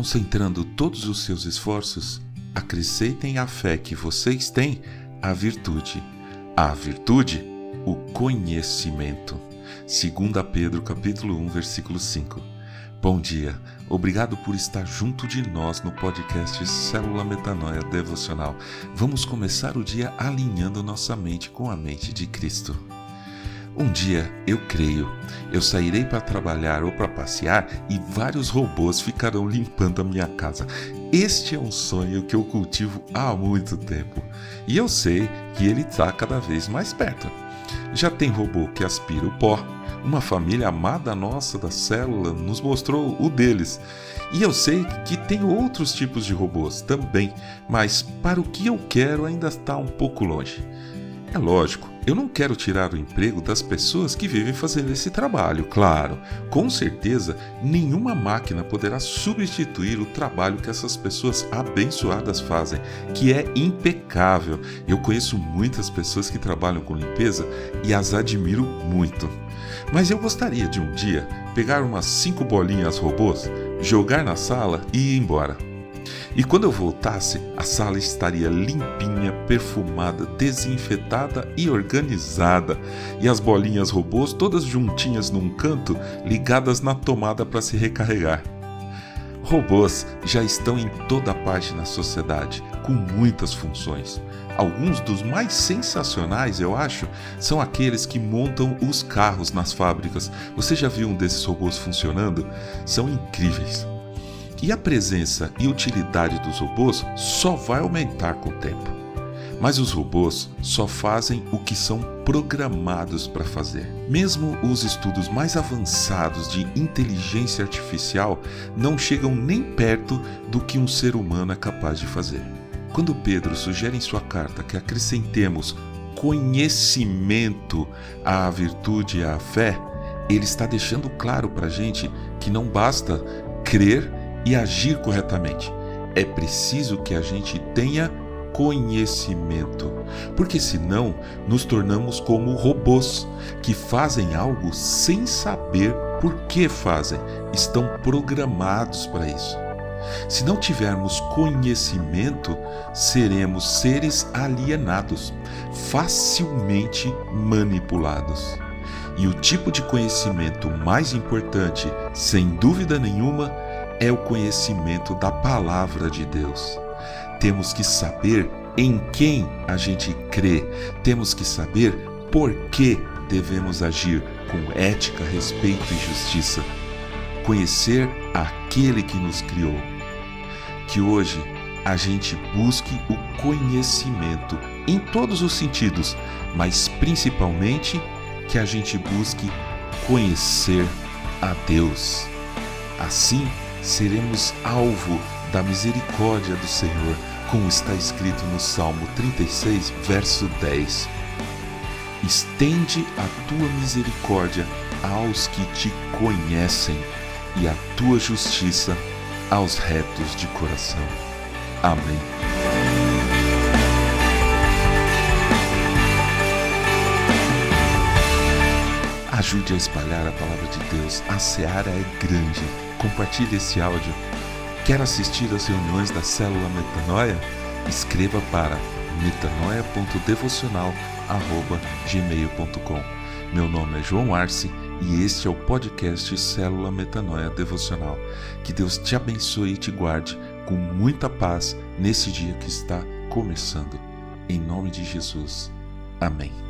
concentrando todos os seus esforços, acrescentem à fé que vocês têm a virtude. A virtude, o conhecimento. 2 Pedro capítulo 1, versículo 5. Bom dia, obrigado por estar junto de nós no podcast Célula Metanoia Devocional. Vamos começar o dia alinhando nossa mente com a mente de Cristo. Um dia, eu creio, eu sairei para trabalhar ou para passear e vários robôs ficarão limpando a minha casa. Este é um sonho que eu cultivo há muito tempo e eu sei que ele está cada vez mais perto. Já tem robô que aspira o pó, uma família amada nossa da célula nos mostrou o deles. E eu sei que tem outros tipos de robôs também, mas para o que eu quero ainda está um pouco longe. É lógico, eu não quero tirar o emprego das pessoas que vivem fazendo esse trabalho, claro. Com certeza, nenhuma máquina poderá substituir o trabalho que essas pessoas abençoadas fazem, que é impecável. Eu conheço muitas pessoas que trabalham com limpeza e as admiro muito. Mas eu gostaria de um dia pegar umas cinco bolinhas robôs, jogar na sala e ir embora. E quando eu voltasse, a sala estaria limpinha, perfumada, desinfetada e organizada, e as bolinhas robôs todas juntinhas num canto, ligadas na tomada para se recarregar. Robôs já estão em toda parte na sociedade, com muitas funções. Alguns dos mais sensacionais, eu acho, são aqueles que montam os carros nas fábricas. Você já viu um desses robôs funcionando? São incríveis. E a presença e utilidade dos robôs só vai aumentar com o tempo. Mas os robôs só fazem o que são programados para fazer. Mesmo os estudos mais avançados de inteligência artificial não chegam nem perto do que um ser humano é capaz de fazer. Quando Pedro sugere em sua carta que acrescentemos conhecimento à virtude e à fé, ele está deixando claro para a gente que não basta crer e agir corretamente. É preciso que a gente tenha conhecimento, porque senão nos tornamos como robôs que fazem algo sem saber por que fazem, estão programados para isso. Se não tivermos conhecimento, seremos seres alienados, facilmente manipulados. E o tipo de conhecimento mais importante, sem dúvida nenhuma, é o conhecimento da palavra de Deus. Temos que saber em quem a gente crê, temos que saber por que devemos agir com ética, respeito e justiça. Conhecer aquele que nos criou. Que hoje a gente busque o conhecimento em todos os sentidos, mas principalmente que a gente busque conhecer a Deus. Assim, seremos alvo da misericórdia do Senhor, como está escrito no Salmo 36, verso 10. Estende a tua misericórdia aos que te conhecem e a tua justiça aos retos de coração. Amém. Ajude a espalhar a palavra de Deus. A seara é grande compartilhe esse áudio. Quer assistir às reuniões da Célula Metanoia? Escreva para metanoia.devocional.gmail.com Meu nome é João Arce e este é o podcast Célula Metanoia Devocional. Que Deus te abençoe e te guarde com muita paz nesse dia que está começando. Em nome de Jesus. Amém.